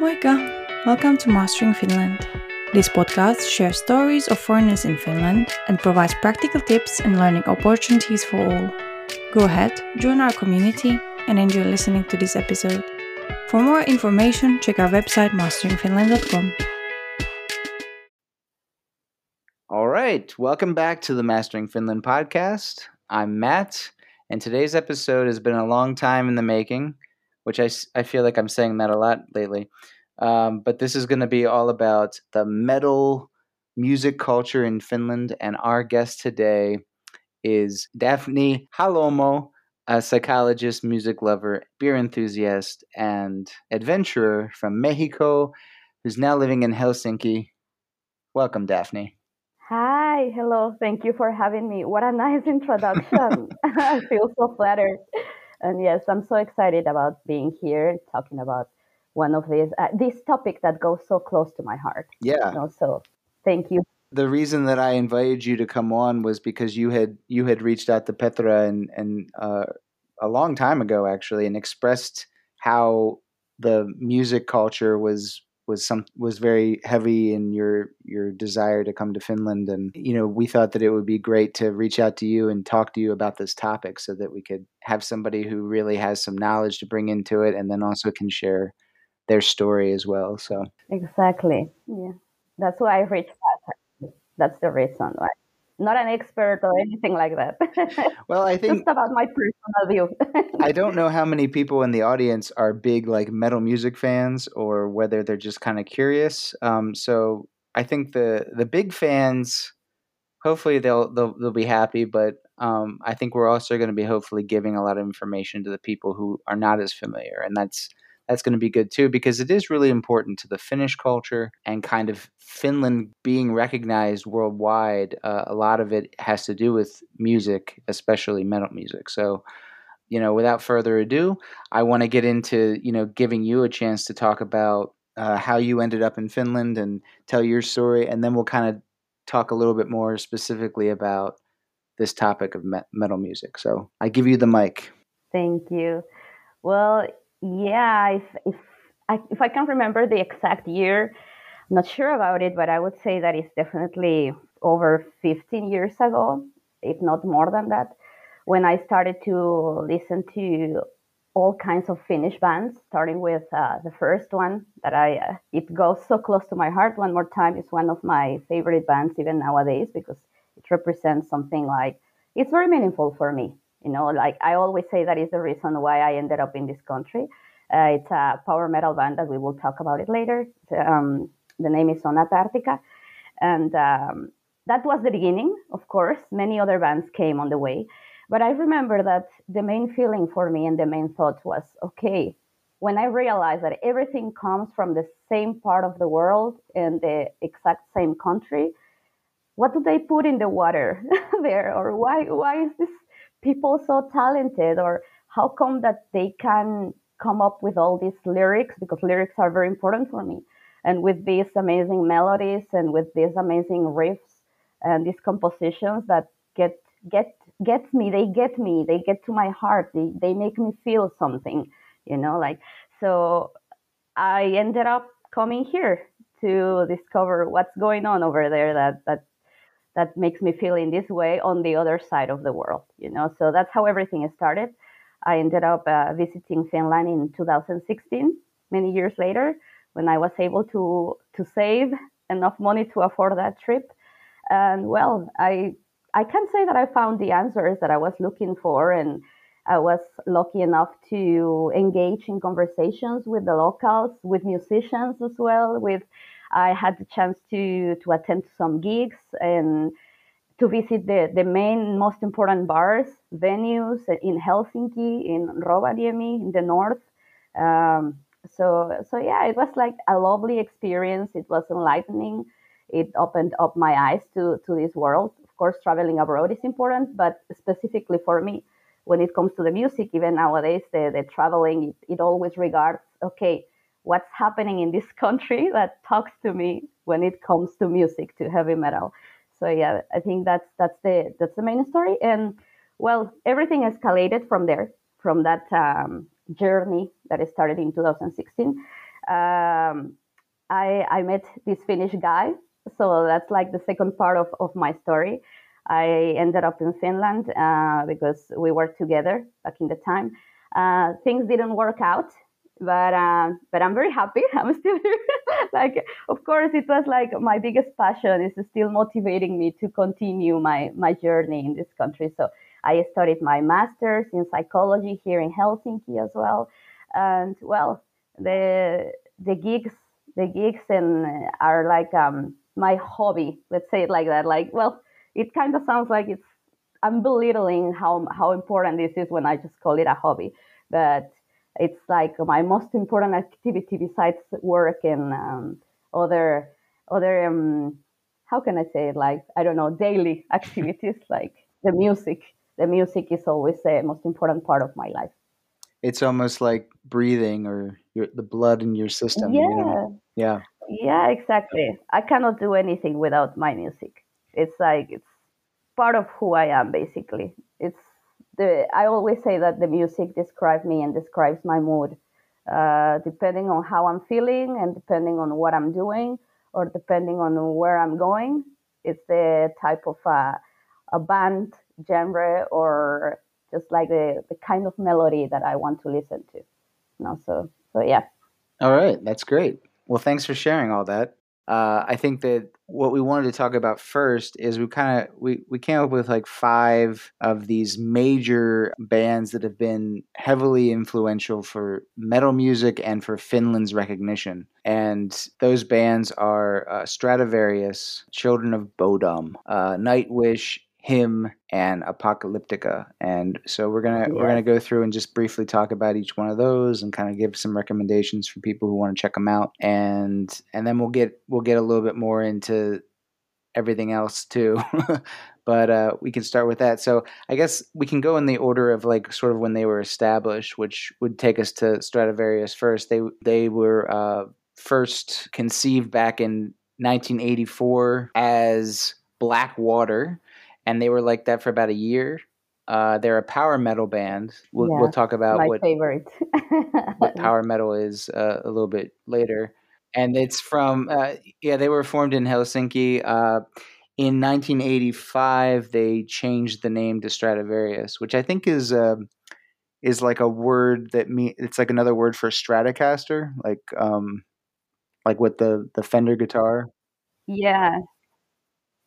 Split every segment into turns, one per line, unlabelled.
Moika! Welcome to Mastering Finland. This podcast shares stories of foreigners in Finland and provides practical tips and learning opportunities for all. Go ahead, join our community, and enjoy listening to this episode. For more information, check our website masteringfinland.com.
All right, welcome back to the Mastering Finland podcast. I'm Matt, and today's episode has been a long time in the making which I, I feel like I'm saying that a lot lately. Um, but this is going to be all about the metal music culture in Finland. And our guest today is Daphne Halomo, a psychologist, music lover, beer enthusiast, and adventurer from Mexico who's now living in Helsinki. Welcome, Daphne.
Hi, hello. Thank you for having me. What a nice introduction. I feel so flattered. And yes, I'm so excited about being here talking about one of these uh, this topic that goes so close to my heart.
Yeah.
You know, so thank you.
The reason that I invited you to come on was because you had you had reached out to Petra and and uh, a long time ago actually and expressed how the music culture was was some was very heavy in your your desire to come to Finland. And you know we thought that it would be great to reach out to you and talk to you about this topic so that we could have somebody who really has some knowledge to bring into it and then also can share their story as well. So
exactly. Yeah. That's why I reached out. That's the reason why not an expert or anything like that.
Well, I think
just about my personal view.
I don't know how many people in the audience are big like metal music fans, or whether they're just kind of curious. Um, so I think the the big fans, hopefully they'll they'll, they'll be happy. But um, I think we're also going to be hopefully giving a lot of information to the people who are not as familiar, and that's that's going to be good too because it is really important to the Finnish culture and kind of Finland being recognized worldwide. Uh, a lot of it has to do with music, especially metal music. So, you know, without further ado, I want to get into you know giving you a chance to talk about uh, how you ended up in Finland and tell your story, and then we'll kind of talk a little bit more specifically about this topic of metal music. So, I give you the mic.
Thank you. Well, yeah, if if I, if I can remember the exact year, I'm not sure about it, but I would say that it's definitely over 15 years ago, if not more than that, when I started to listen to all kinds of Finnish bands, starting with uh, the first one that I, uh, it goes so close to my heart. One More Time is one of my favorite bands even nowadays because it represents something like, it's very meaningful for me. You know, like I always say, that is the reason why I ended up in this country. Uh, it's a power metal band that we will talk about it later. Um, the name is Sonata Arctica. And um, that was the beginning, of course. Many other bands came on the way. But I remember that the main feeling for me and the main thought was okay, when I realized that everything comes from the same part of the world and the exact same country, what do they put in the water there? Or why, why is this people so talented or how come that they can come up with all these lyrics? Because lyrics are very important for me. And with these amazing melodies and with these amazing riffs and these compositions that get get gets me they get me they get to my heart they, they make me feel something you know like so i ended up coming here to discover what's going on over there that that that makes me feel in this way on the other side of the world you know? So that's how everything started. I ended up uh, visiting finland in 2016 many years later when i was able to to save enough money to afford that trip. And well i i can say that i found the answers that i was looking for and i was lucky enough to engage in conversations with the locals with musicians as well with I had the chance to to attend some gigs and to visit the, the main most important bars venues in Helsinki, in Rovaniemi, in the north. Um, so so yeah, it was like a lovely experience. It was enlightening. It opened up my eyes to to this world. Of course, traveling abroad is important, but specifically for me, when it comes to the music, even nowadays, the, the traveling, it, it always regards okay what's happening in this country that talks to me when it comes to music, to heavy metal. So yeah, I think that's that's the that's the main story. And well, everything escalated from there, from that um, journey that started in 2016. um, I, I met this Finnish guy. So that's like the second part of, of my story. I ended up in Finland uh, because we were together back in the time. Uh, things didn't work out, but uh, but I'm very happy. I'm still here. like, of course, it was like my biggest passion is still motivating me to continue my my journey in this country. So I studied my master's in psychology here in Helsinki as well, and well, the the gigs the gigs and are like um, my hobby. Let's say it like that. Like, well, it kind of sounds like it's I'm belittling how how important this is when I just call it a hobby, but it's like my most important activity besides work and um, other other um, how can I say it like I don't know daily activities like the music. The music is always the most important part of my life.
It's almost like breathing or your, the blood in your system.
Yeah.
You know? Yeah.
Yeah, exactly. I cannot do anything without my music. It's like it's part of who I am basically. It's the I always say that the music describes me and describes my mood. Uh, depending on how I'm feeling and depending on what I'm doing or depending on where I'm going, it's the type of uh, a band genre or just like the, the kind of melody that I want to listen to. You know, so so yeah.
All right, that's great. Well, thanks for sharing all that. Uh, I think that what we wanted to talk about first is we kind of we, we came up with like five of these major bands that have been heavily influential for metal music and for Finland's recognition. And those bands are uh, Stratovarius, Children of Bodom, uh, Nightwish, him and apocalyptica. And so we're gonna yeah. we're gonna go through and just briefly talk about each one of those and kind of give some recommendations for people who want to check them out. And and then we'll get we'll get a little bit more into everything else too. But uh, we can start with that. So i guess we can go in the order of like sort of when they were established which would take us to Stratovarius first. They they were uh, first conceived back in 1984 as blackwater and they were like that for about a year. Uh, they're a power metal band. We'll, yeah, we'll talk about what
favorite
what power metal is uh, a little bit later. And it's from uh, yeah, they were formed in Helsinki. Uh, in 1985, they changed the name to Stratovarius, which I think is uh, is like a word that me. It's like another word for Stratocaster, like um, like with the the Fender guitar.
Yeah,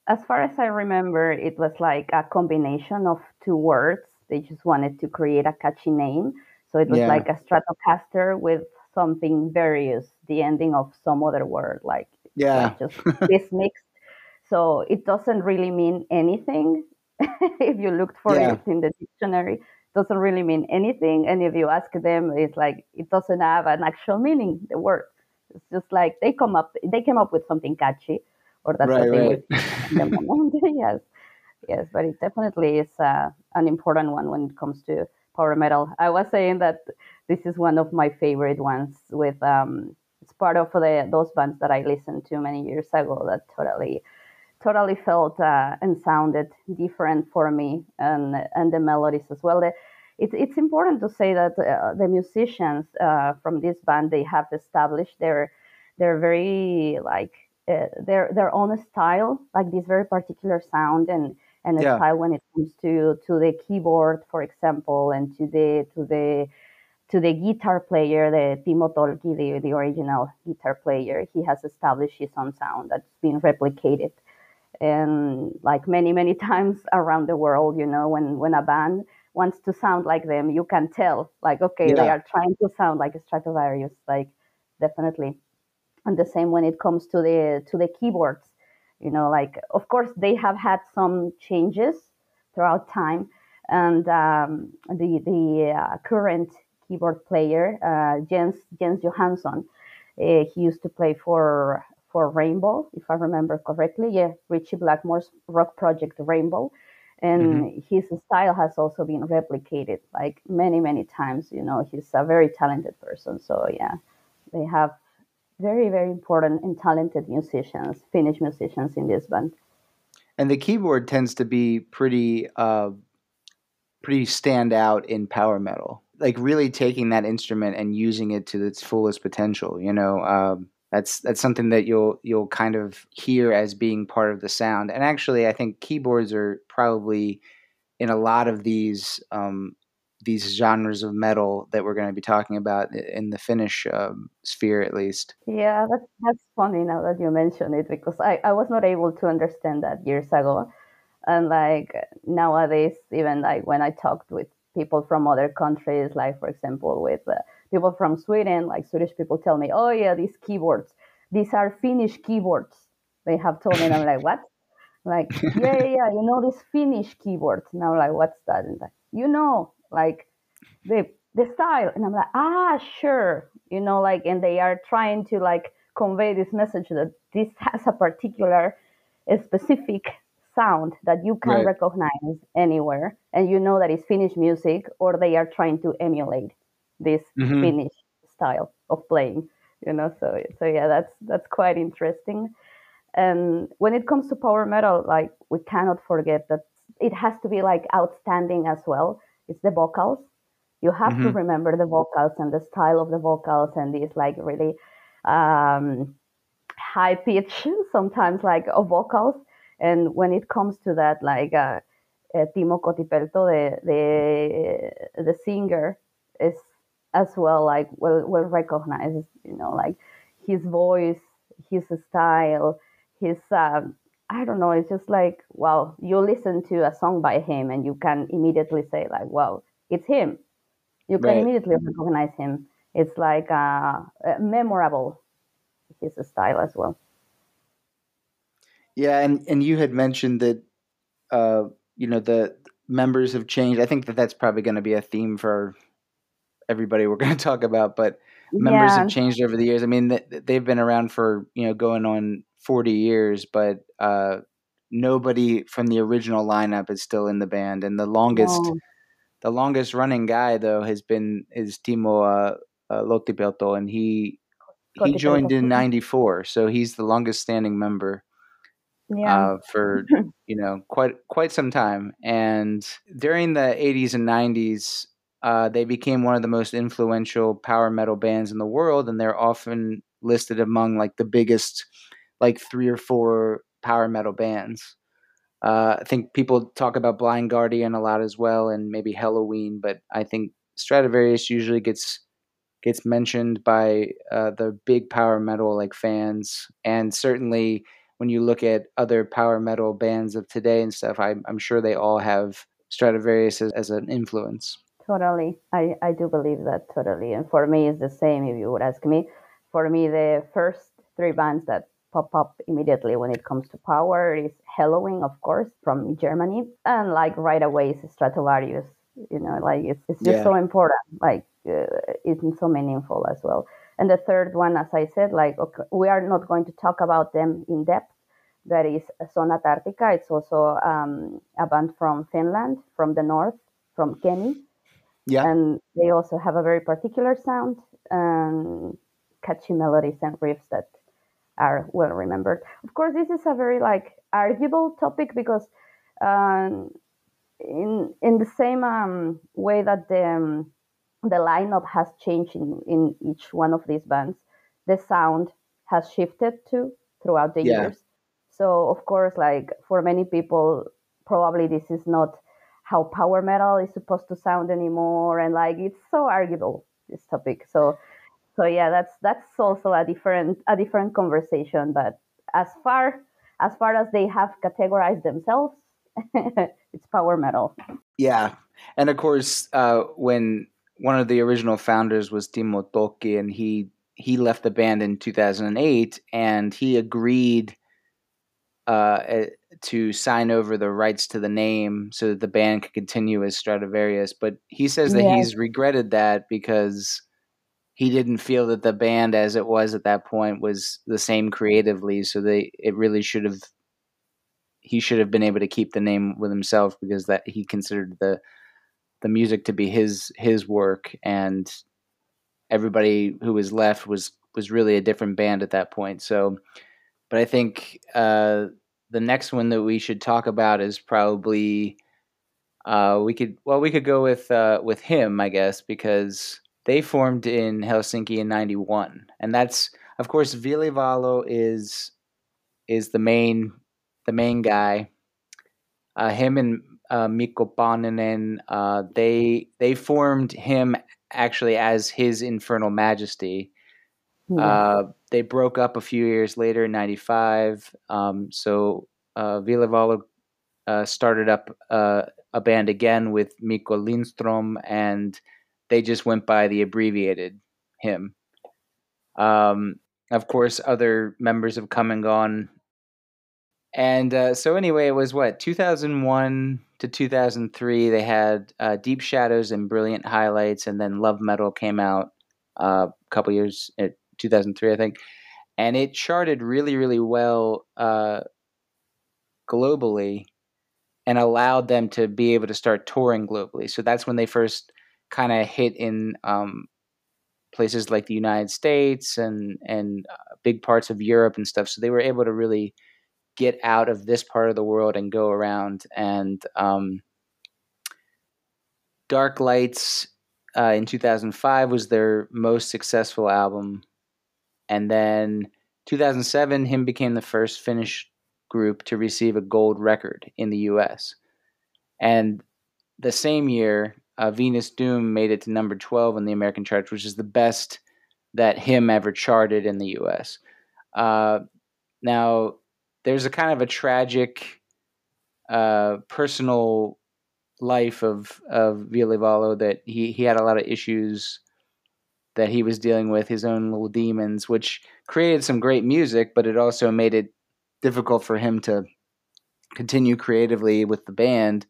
as far as I remember, it was like a combination of two words. They just wanted to create a catchy name. So it was yeah. like a Stratocaster with something various, the ending of some other word, like,
yeah.
Just this mixed. So it doesn't really mean anything. if you looked for yeah. it in the dictionary, it doesn't really mean anything. And if you ask them, it's like it doesn't have an actual meaning, the word. It's just like they come up they came up with something catchy or that's right, what they right. would the moment. yes, yes, but it definitely is uh, an important one when it comes to power metal. I was saying that this is one of my favorite ones. With um, it's part of the those bands that I listened to many years ago that totally totally felt uh, and sounded different for me and and the melodies as well. The, it's it's important to say that uh, the musicians uh, from this band they have established their they're very like uh, their their own style, like this very particular sound and and yeah. style when it comes to to the keyboard, for example, and to the to the to the guitar player, the Timo Tolkki, the, the original guitar player, he has established his own sound that's been replicated. And like many, many times around the world, you know, when, when a band wants to sound like them, you can tell, like, okay, yeah. they are trying to sound like a Stratovarius, like, definitely and the same when it comes to the to the keyboards. You know like of course they have had some changes throughout time and um, the the uh, current keyboard player uh, Jens Jens Johansson uh, he used to play for for Rainbow if I remember correctly. Yeah Ritchie Blackmore's rock project Rainbow. And mm-hmm. his style has also been replicated like many many times. You know he's a very talented person so yeah they have very, very important and talented musicians, Finnish musicians in this band.
And the keyboard tends to be pretty uh, pretty stand out in power metal. Like really taking that instrument and using it to its fullest potential. You know, um, that's that's something that you'll you'll kind of hear as being part of the sound. And actually, I think keyboards are probably in a lot of these um, these genres of metal that we're going to be talking about in the Finnish um, sphere, at least.
Yeah, that's that's funny now that you mention it because I, I was not able to understand that years ago, and like nowadays, even like when I talked with people from other countries, like for example with uh, people from Sweden, like Swedish people tell me, oh yeah, these keyboards, these are Finnish keyboards. They have told me, and I'm like, what? Like, yeah, yeah, yeah, you know these Finnish keyboards. Now, like, what's that? And like, you know, like the the style. And i'm like ah sure. You know like and they are trying to like convey this message that this has a particular a specific sound that you can right. recognize anywhere and you know that it's finnish music or they are trying to emulate this mm-hmm. finnish style of playing you know? So so yeah that's that's quite interesting. And when it comes to power metal like we cannot forget that it has to be like outstanding as well it's the vocals. You have mm-hmm. to remember the vocals and the style of the vocals and these like really um, high pitch sometimes like of vocals. And when it comes to that, like uh, uh, Timo Kotipelto, the, the the singer, is as well like well well recognized. You know, like his voice, his style, his um, I don't know, it's just like, well, you listen to a song by him and you can immediately say, like, well, it's him. You can right. immediately recognize him. It's like uh, uh, memorable, his style as well.
Yeah, and, and you had mentioned that, uh, you know, the members have changed. I think that that's probably going to be a theme for everybody we're going to talk about, but members yeah. have changed over the years. I mean, they've been around for, you know, going on 40 years, but uh, nobody from the original lineup is still in the band. And the longest, the longest running guy though has been is Timo uh, uh, Kotipelto, and he he joined in '94, so he's the longest standing member. Yeah. Uh, for you know quite quite some time, and during the '80s and '90s, uh, they became one of the most influential power metal bands in the world, and they're often listed among like the biggest like three or four power metal bands. Uh, I think people talk about Blind Guardian a lot as well, and maybe Helloween, but I think Stratovarius usually gets gets mentioned by uh, the big power metal like fans, and certainly when you look at other power metal bands of today and stuff, I, I'm sure they all have Stratovarius as, as an influence.
Totally, I I do believe that totally, and for me it's the same. If you would ask me, for me the first three bands that pop up immediately when it comes to power is Helloween, of course, from Germany, and like right away is Stratovarius. You know, like it's, it's just yeah. so important. Like uh, it's so meaningful as well. And the third one, as I said, like okay, we are not going to talk about them in depth. That is Sonata Arctica. It's also um, a band from Finland, from the north, from Kemi. Yeah. And they also have a very particular sound and catchy melodies and riffs that are well remembered. Of course, this is a very like arguable topic because um, in in the same um, way that the um, the lineup has changed in, in each one of these bands, the sound has shifted too throughout the yeah. years. So of course, like for many people, probably this is not how power metal is supposed to sound anymore, and like it's so arguable this topic. So so yeah that's that's also a different a different conversation but as far as far as they have categorized themselves it's power metal
yeah and of course uh, when one of the original founders was timo tolkki and he he left the band in 2008 and he agreed uh, to sign over the rights to the name so that the band could continue as Stratovarius. But he says that yeah. he's regretted that because he didn't feel that the band as it was at that point was the same creatively so they it really should have he should have been able to keep the name with himself because that he considered the the music to be his his work and everybody who was left was was really a different band at that point so but i think uh the next one that we should talk about is probably Uh, we could well we could go with uh, with him, I guess, because they formed in Helsinki in '91, and that's of course Ville Valo is is the main the main guy. Uh, him and uh, Mikko Paananen, uh, they they formed him actually as his Infernal Majesty. Uh, they broke up a few years later in '95. Um, so uh, Ville Valo uh, started up uh, a band again with Mikko Lindstrom, and they just went by the abbreviated him. Um, of course, other members have come and gone. And uh, so, anyway, it was what 2001 to 2003. They had uh, Deep Shadows and Brilliant Highlights, and then Love Metal came out uh, a couple years, uh, 2003, I think, and it charted really, really well uh, globally, and allowed them to be able to start touring globally. So that's when they first kind of hit in um, places like the United States and and uh, big parts of Europe and stuff. So they were able to really get out of this part of the world and go around. And um, Dark Lights uh, in 2005 was their most successful album, and then 2007 him became the first Finnish group to receive a gold record in the U.S. And the same year, uh, Venus Doom made it to number 12 on the American charts, which is the best that him ever charted in the US. Uh, now, there's a kind of a tragic uh, personal life of, of Valo that he, he had a lot of issues that he was dealing with, his own little demons, which created some great music, but it also made it difficult for him to continue creatively with the band.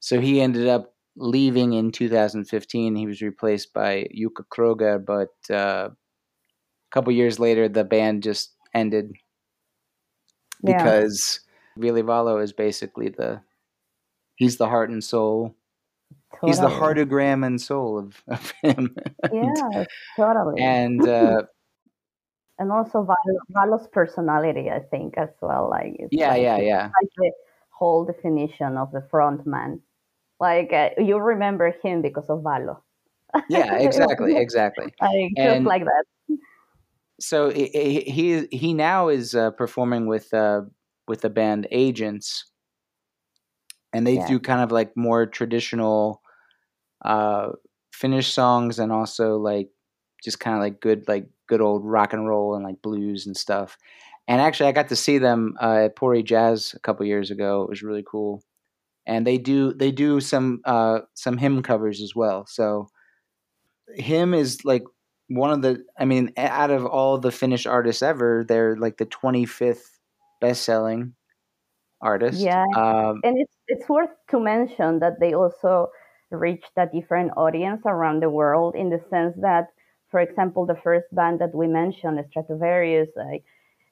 So he ended up leaving in 2015. He was replaced by Jukka Kroger, but uh, a couple years later, the band just ended because yeah. Ville Valo is basically the he's the heart and soul. Totally. He's the heartagram and soul of, of him.
yeah, totally.
And uh,
and also Valo's personality, I think, as well. Like
yeah,
like,
yeah, yeah.
Like the whole definition of the front man. Like uh, you remember him because of Valo.
yeah, exactly, exactly.
Like, just like that.
So he he, he now is uh, performing with uh, with the band Agents, and they yeah. do kind of like more traditional uh, Finnish songs, and also like just kind of like good like good old rock and roll and like blues and stuff. And actually, I got to see them uh, at Pori Jazz a couple years ago. It was really cool and they do they do some uh, some hymn covers as well. So him is like one of the I mean out of all the Finnish artists ever, they're like the 25th best selling artist.
Yeah, um, and it's it's worth to mention that they also reached a different audience around the world in the sense that, for example, the first band that we mentioned, Stratovarius, like,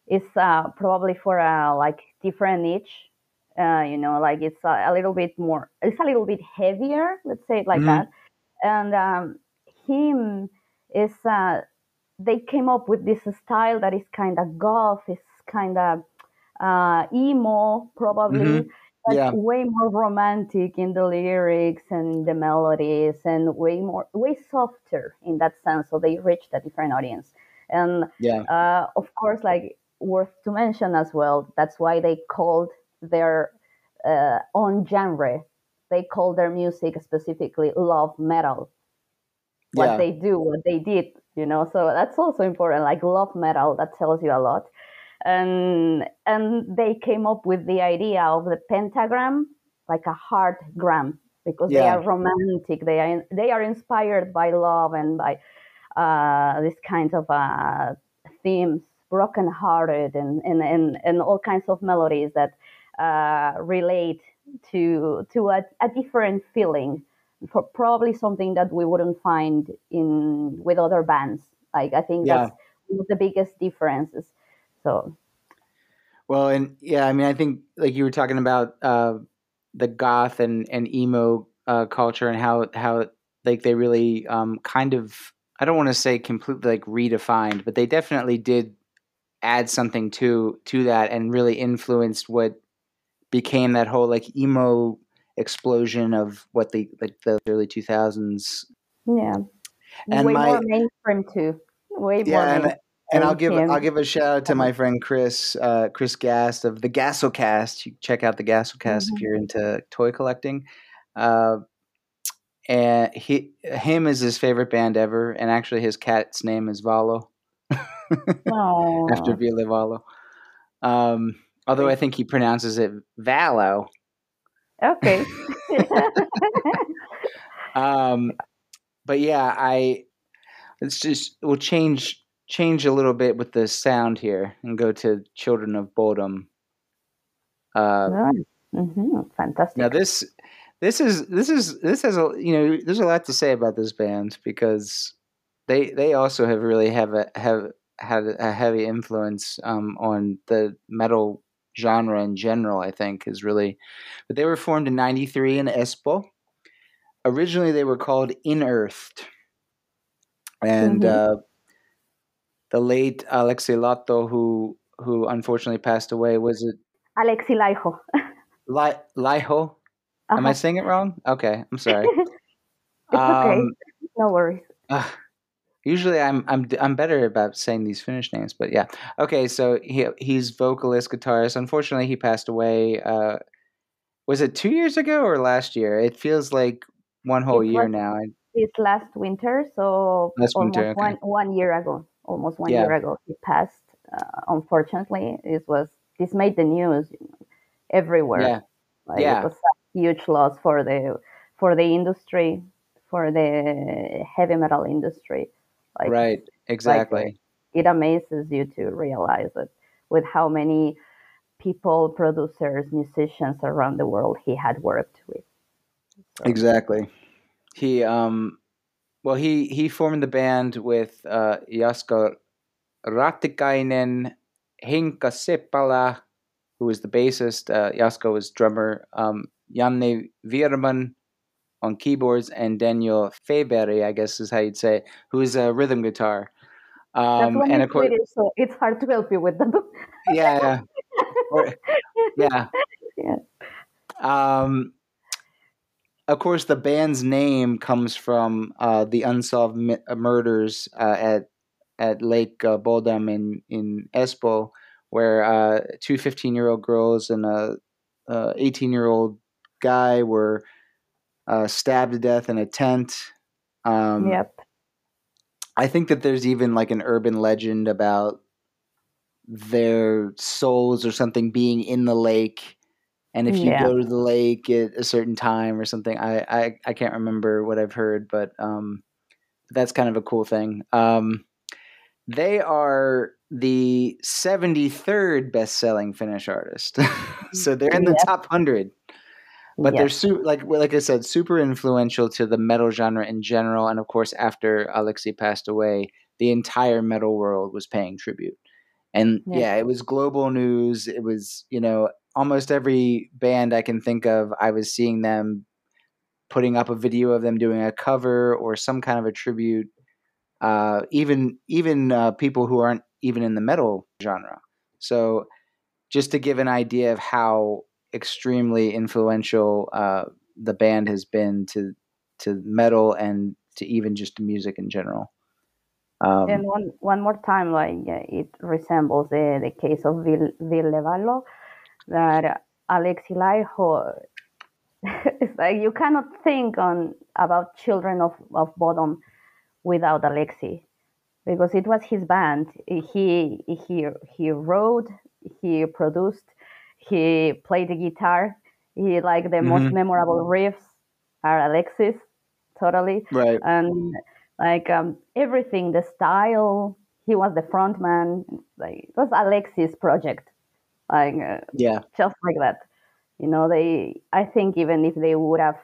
is uh, probably for a like different niche uh, you know, like it's a, a, little bit more, it's a little bit heavier, let's say it like mm-hmm. that. And um, him is, uh, they came up with this style that is kind of goth, is kind of uh, emo, probably. Mm-hmm. But yeah. way more romantic in the lyrics and the melodies, and way more, way softer in that sense. So they reached a different audience, and yeah. Uh, of course, like worth to mention as well. That's why they called their uh, own genre. They call their music specifically love metal. What yeah. they do, what they did, you know. So that's also important. Like love metal, that tells you a lot. And and they came up with the idea of the pentagram, like a heart gram, because yeah. they are romantic. They are they are inspired by love and by uh, this kind of uh, themes, broken hearted, and, and and and all kinds of melodies that uh, relate to to a, a, different feeling for probably something that we wouldn't find in with other bands like i think yeah. that's one of the biggest differences so
well and yeah i mean i think like you were talking about uh, the goth and and emo uh, culture and how how like they really um, kind of i don't want to say completely like redefined but they definitely did add something to to that and really influenced what became that whole like emo explosion of what the like the early 2000s.
Yeah.
And
Way
my-
more mainstream too. Way more
Yeah, and,
mainstream.
And I'll give
him.
I'll give a shout out to my friend Chris uh, Chris Gast of the Gasselcast. You check out the Gasselcast if
Mhm.
you're into toy collecting. Uh, and he him is his favorite band ever, and actually his cat's name is Valo after Ville Valo. Um, although I think he pronounces it Valo.
Okay.
Um, but yeah, I let's just we'll change change a little bit with the sound here and go to Children of Bodom. Uh,
hmm Fantastic.
now this this is this is this has a you know there's a lot to say about this band because they they also have really have a have had a heavy influence um, on the metal genre in general. I think is really, but they were formed in '93 in Espoo. Originally, they were called Inearthed, and
Mhm.
uh, the late Alexi Lato, who who unfortunately passed away, was it
Alexi Laiho.
Li- Laiho? Am I
Uh-huh.
saying it wrong? Okay, I'm sorry.
It's okay.
Um,
no worries.
Ugh. usually I'm I'm I'm better about saying these Finnish names, but yeah. Okay, so he he's vocalist, guitarist. Unfortunately, he passed away. Uh, was it two years ago or last year? It feels like one whole
It
year now. I-
This last winter, so
Last
almost
winter, okay.
one one year ago. Almost one
Yeah.
year ago, he passed. Uh, unfortunately, this was this made the news everywhere.
Yeah,
Like,
Yeah.
It was a huge loss for the for the industry, for the heavy metal industry. Like
right, exactly.
it amazes you to realize it with how many people, producers, musicians around the world he had worked with. So,
Exactly. He um well he he formed the band with uh Jaska Raatikainen, Henkka Seppälä, who was the bassist, uh, Jaska was drummer, um Janne Wirman on keyboards and Daniel Feberi, I guess is how you'd say, who is a rhythm guitar. Um and of course
Swedish, so it's hard to help you with them.
yeah, yeah. Or- yeah.
Yeah.
Um, of course, the band's name comes from uh, the unsolved mi- uh, murders uh, at at Lake uh, Bodom in in Espoo, where uh, two 15 year old girls and a 18 year old guy were uh, stabbed to death in a tent. Um,
yep.
I think that there's even like an urban legend about their souls or something being in the lake. And if you
Yeah.
go to the lake at a certain time or something, I, I, I can't remember what I've heard, but um, that's kind of a cool thing. Um, they are the 73rd best selling Finnish artist. so they're in the
Yeah.
top 100 but they're
Yes.
su- like like I said, super influential to the metal genre in general, and of course, after Alexi passed away, the entire metal world was paying tribute, and
Yeah.
yeah. it was global news. It was you know almost every band I can think of, I was seeing them putting up a video of them doing a cover or some kind of a tribute. Uh, even even uh, people who aren't even in the metal genre. So, just to give an idea of how extremely influential uh, the band has been to to metal and to even just music in general. Um,
and one one more time, like it resembles the, the case of Vil, Ville Valo, that Alexi Laiho, it's like you cannot think on about Children of, of Bodom without Alexi, because it was his band. He he he wrote, he produced, he played the guitar. He like the most
Mhm.
memorable riffs are Alexis, totally
right.
and like um, everything the style he was the frontman. like it was alexis project like uh,
Yeah.
just like that you know they i think even if they would have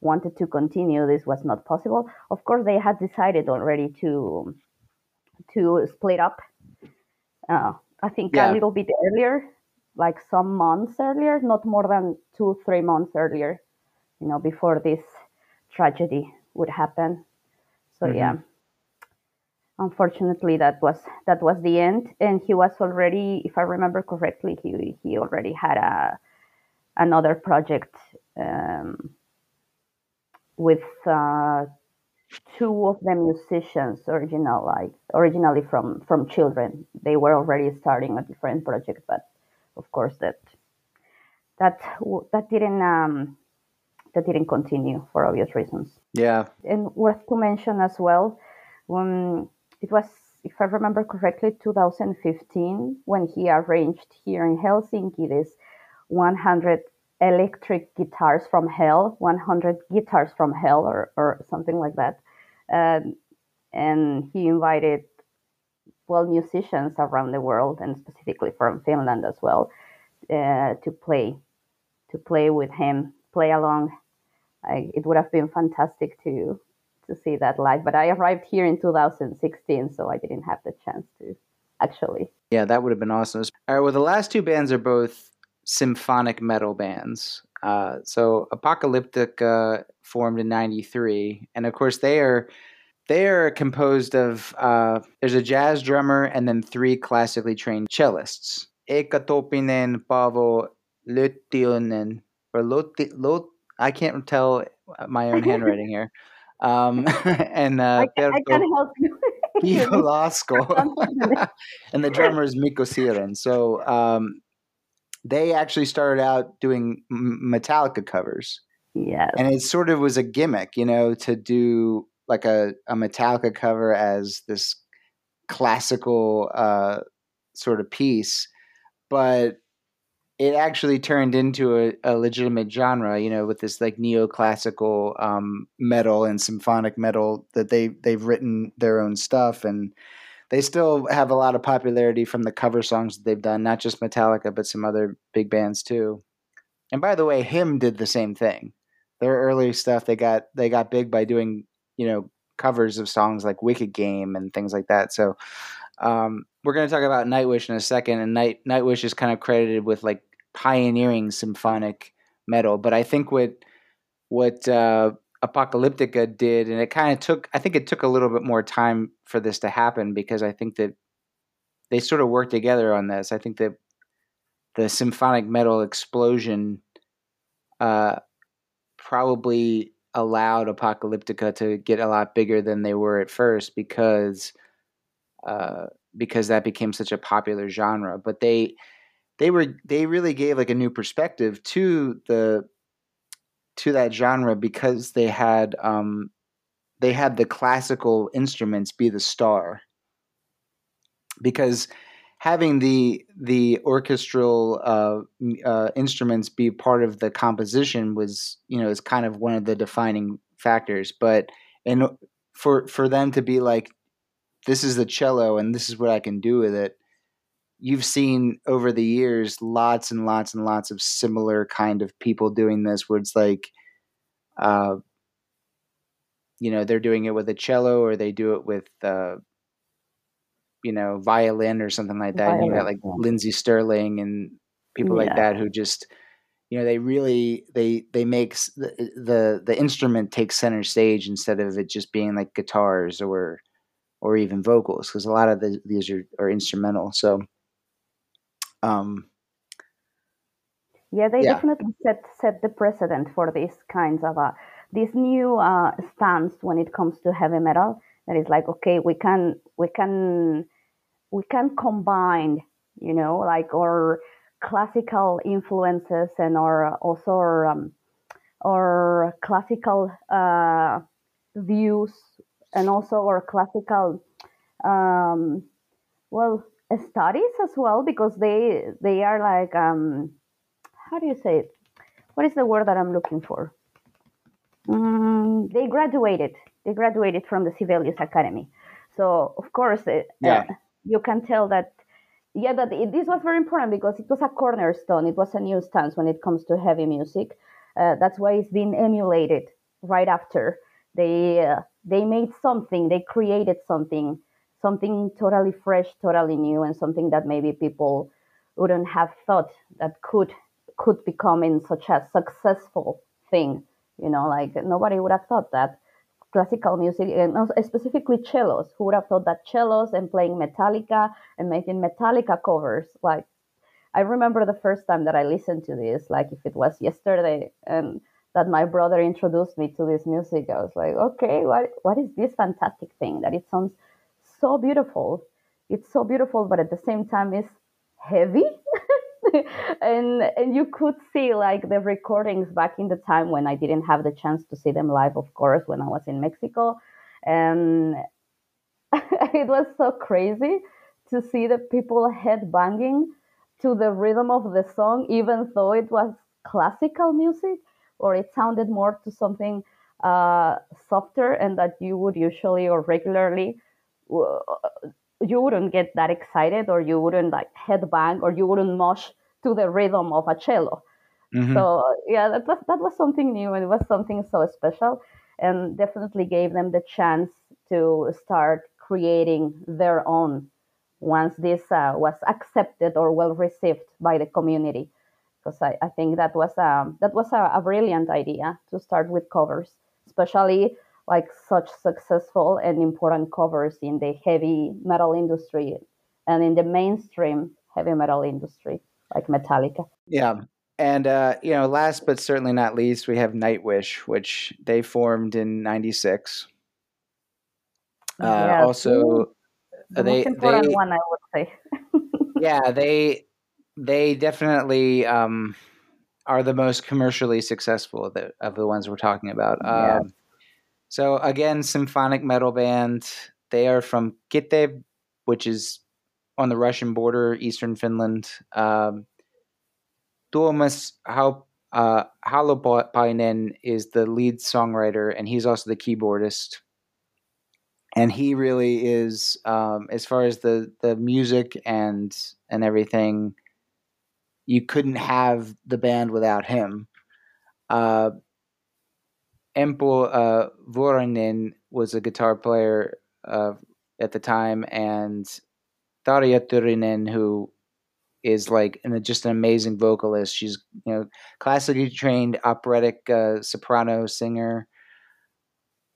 wanted to continue this was not possible of course they had decided already to to split up uh, i think
Yeah.
a little bit earlier like some months earlier not more than two three months earlier you know before this tragedy would happen so
Mhm.
yeah unfortunately that was that was the end. And he was already if i remember correctly he he already had a another project um, with uh, two of the musicians original like originally from from children. They were already starting a different project but of course that that that didn't um, that didn't continue for obvious reasons.
Yeah.
And worth to mention as well when it was if i remember correctly 2015 when he arranged here in helsinki this 100 electric guitars from hell 100 guitars from hell or, or something like that. Um, and he invited well musicians around the world and specifically from finland as well uh, to play to play with him play along. I, it would have been fantastic to to see that live but i arrived here in 2016 so i didn't have the chance to actually
yeah that would have been awesome all right well the last two bands are both symphonic metal bands. Uh, so Apocalyptic uh, formed in '93, and of course they are they are composed of uh, there's a jazz drummer and then three classically trained cellists. Eicca Toppinen, Paavo Lötjönen, or Lotti, Lot, I can't tell my own handwriting here. Um, and uh,
I, I can help you.
and the drummer is Mikko Siren. So um, they actually started out doing Metallica covers.
Yes.
And it sort of was a gimmick, you know, to do like a, a Metallica cover as this classical uh, sort of piece. But it actually turned into a, a, legitimate genre, you know, with this like neoclassical um, metal and symphonic metal that they they've written their own stuff and they still have a lot of popularity from the cover songs that they've done, not just Metallica, but some other big bands too. And by the way, Him did the same thing. Their early stuff, they got they got big by doing you know covers of songs like Wicked Game and things like that. So um, we're going to talk about Nightwish in a second, and Night Nightwish is kind of credited with like pioneering symphonic metal. But I think what what uh, Apocalyptica did, and it kind of took. I think it took a little bit more time for this to happen because I think that they sort of worked together on this. I think that the symphonic metal explosion uh, probably allowed Apocalyptica to get a lot bigger than they were at first because uh, because that became such a popular genre. But they they were they really gave like a new perspective to the to that genre because they had um, they had the classical instruments be the star. Because having the the orchestral uh, uh, instruments be part of the composition was you know is kind of one of the defining factors. But and for for them to be like this is the cello and this is what i can do with it you've seen over the years lots and lots and lots of similar kind of people doing this where it's like uh, you know they're doing it with a cello or they do it with uh, you know violin or something like that you got like yeah. lindsey stirling and people yeah. like that who just you know they really they they make the, the the instrument takes center stage instead of it just being like guitars or or even vocals because a lot of the, these are, are instrumental so um,
yeah, they yeah. definitely set set the precedent for these kinds of uh, this new uh, stance when it comes to heavy metal. That is like, okay, we can we can we can combine, you know, like our classical influences and our also our, um, our classical uh, views and also our classical um, well studies as well because they they are like um, how do you say it? What is the word that I'm looking for? Um, they graduated. They graduated from the Sibelius Academy. So of course, it, uh, yeah. Uh, you can tell that. Yeah, that it, this was very important because it was a cornerstone. It was a new stance when it comes to heavy music. Uh, that's why it's been emulated right after they uh, they made something. They created something, something totally fresh, totally new, and something that maybe people wouldn't have thought that could could become in such a successful thing. You know, like nobody would have thought that classical music, eh, and specifically cellos, who would have thought that cellos and playing Metallica and making Metallica covers, like I remember the first time that I listened to this, like if it was yesterday, and that my brother introduced me to this music. I was like, okay, what what is this fantastic thing? That it sounds so beautiful. It's so beautiful, but at the same time, it's heavy. and and you could see like the recordings back in the time when I didn't have the chance to see them live, of course, when I was in Mexico, and it was so crazy to see the people head banging to the rhythm of the song, even though it was classical music or it sounded more to something uh, softer and that you would usually or regularly you wouldn't get that excited or you wouldn't like headbang or you wouldn't mosh to the rhythm of a cello. Mm-hmm. So yeah, that was that was something new and it was something so special and definitely gave them the chance to start creating their own once this uh, was accepted or well received by the community because I, I think that was a, um, that was a, a brilliant idea to start with covers especially like such successful and important covers in the heavy metal industry and in the mainstream heavy metal industry like Metallica.
Yeah. And uh, you know, last but certainly not least, we have Nightwish, which they formed in '96. Uh, yeah, also,
the they, most important they, one, I would say.
yeah, they they definitely um, are the most commercially successful of the, of the ones we're talking about. Yeah. Um, so again, symphonic metal band. They are from Kitee, which is on the Russian border, eastern Finland. Um, Tuomas uh, Holopainen is the lead songwriter, and he's also the keyboardist. And he really is, um, as far as the the music and and everything, you couldn't have the band without him. Uh, Emppu uh, was a guitar player uh, at the time, and Tarja Turunen, who is like an, just an amazing vocalist. She's you know classically trained operatic uh, soprano singer.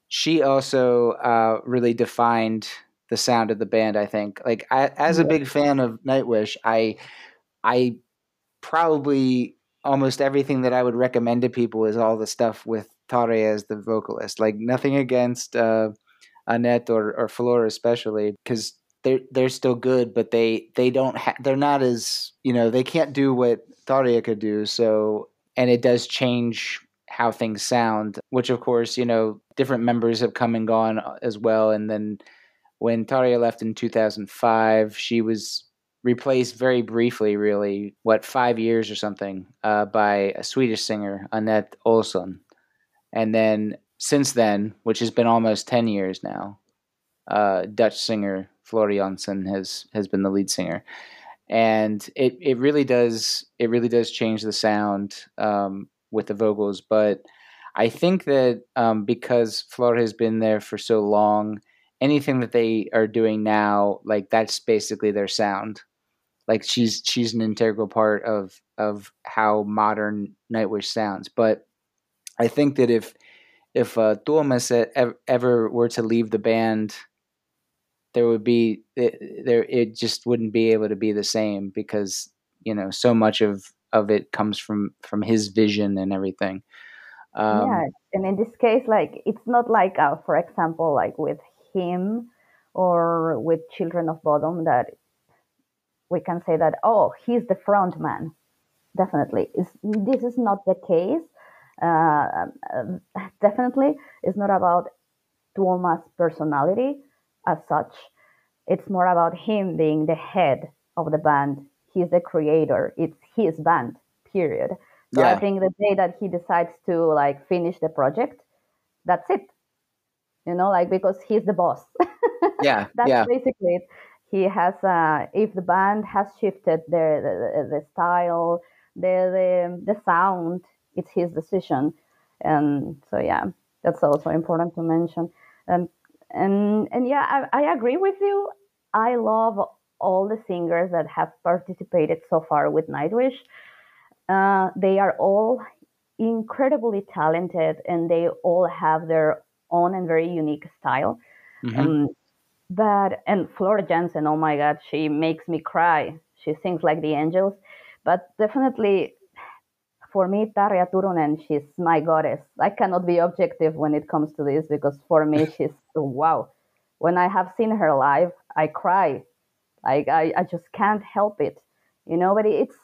She also uh, really defined the sound of the band. I think, like I, as a big fan of Nightwish, I I probably almost everything that I would recommend to people is all the stuff with As the vocalist. Like nothing against uh, Anette or or Flora especially because they're they're still good, but they they don't ha- they're not as you know they can't do what Tarja could do. So and it does change how things sound, which of course you know different members have come and gone uh, as well. And then when Tarja left in 2005, she was replaced very briefly, really, what five years or something, uh, by a Swedish singer Anette Olzon, and then since then, which has been almost ten years now, uh, Dutch singer Floor Jansen has has been the lead singer, and it it really does it really does change the sound um, with the vocals. But I think that um, because Floor has been there for so long, anything that they are doing now, like that's basically their sound. Like she's she's an integral part of of how modern Nightwish sounds. But I think that if if uh, Tuomas ever were to leave the band there would be it, there it just wouldn't be able to be the same because you know so much of of it comes from from his vision and everything.
Um, yeah and in this case like it's not like uh, for example like with HIM or with children of bodom that we can say that oh he's the front man. Definitely. Is this is not the case uh, uh, definitely it's not about Tuomas' personality as such. It's more about him being the head of the band. He's the creator. It's his band, period. So yeah. I think the day that he decides to like finish the project, that's it. You know, like because he's the boss.
yeah.
that's
yeah.
basically it. He has uh if the band has shifted their the, the style, the, the the sound, it's his decision. And so yeah, that's also important to mention. And and and yeah, I, I agree with you. I love all the singers that have participated so far with Nightwish. Uh, they are all incredibly talented, and they all have their own and very unique style. Mm-hmm. Um, but and Flora Jansen, oh my God, she makes me cry. She sings like the angels. But definitely, for me, Tarja Turunen, she's my goddess. I cannot be objective when it comes to this because for me, she's wow. When I have seen her live, I cry. Like I, I just can't help it, you know. But it's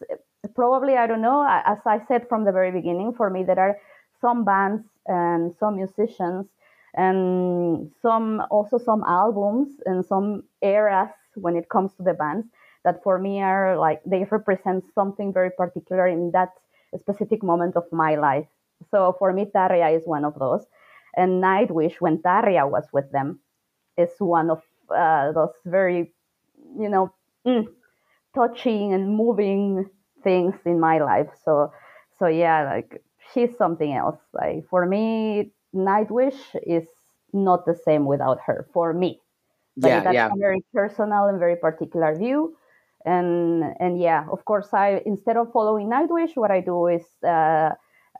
probably I don't know. As I said from the very beginning, for me there are some bands and some musicians and some also some albums and some eras when it comes to the bands that for me are like they represent something very particular in that specific moment of my life. So for me, Tarja is one of those. And Nightwish, when Tarja was with them, is one of uh, those very, you know, mm, touching and moving things in my life. So, so yeah, like she's something else. Like for me, Nightwish is not the same without her. For me, but
yeah,
that's
yeah.
a very personal and very particular view. And and yeah, of course, I instead of following Nightwish, what I do is uh,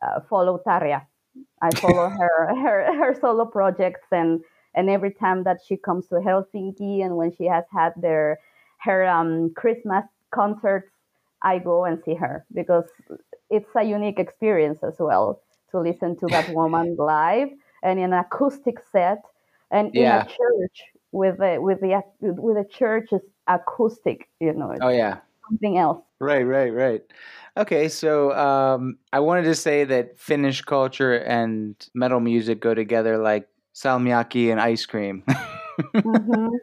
uh, follow Tarja. I follow her, her her solo projects and and every time that she comes to Helsinki and when she has had their her um, Christmas concerts, I go and see her because it's a unique experience as well to listen to that woman live and in an acoustic set and
Yeah.
in a church with the with the with the church's acoustic. You know,
Oh yeah.
something else.
Right, right, right. Okay, so um, I wanted to say that Finnish culture and metal music go together like salmiakki and ice cream,
hmm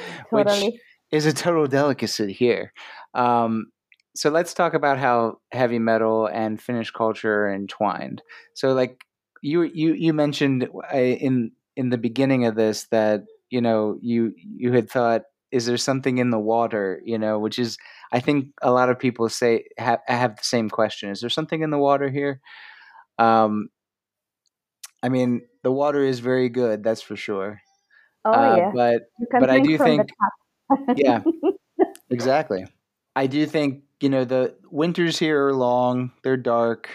which
Totally.
is a total delicacy here. Um, so let's talk about how heavy metal and Finnish culture are entwined. So, like you you you mentioned uh, in in the beginning of this that you know you you had thought, is there something in the water? You know, which is I think a lot of people say have have the same question. Is there something in the water here? Um, I mean, the water is very good, that's for sure.
Oh
Uh,
yeah,
but but I do think yeah, exactly. I do think, you know, the winters here are long, they're dark,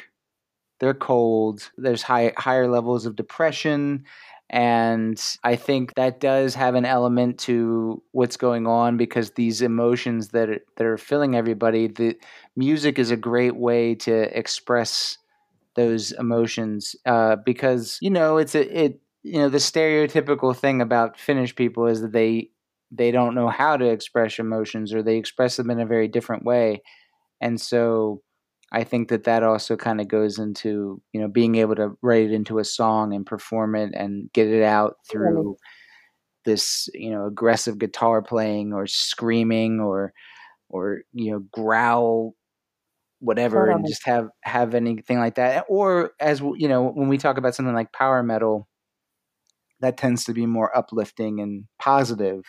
they're cold, there's high higher levels of depression. And I think that does have an element to what's going on because these emotions that are, that are filling everybody, the music is a great way to express those emotions uh, because you know it's a it you know the stereotypical thing about Finnish people is that they they don't know how to express emotions or they express them in a very different way. And so i think that that also kind of goes into you know being able to write it into a song and perform it and get it out through this you know aggressive guitar playing or screaming or or you know growl whatever and just have have anything like that. Or as you know when we talk about something like power metal that tends to be more uplifting and positive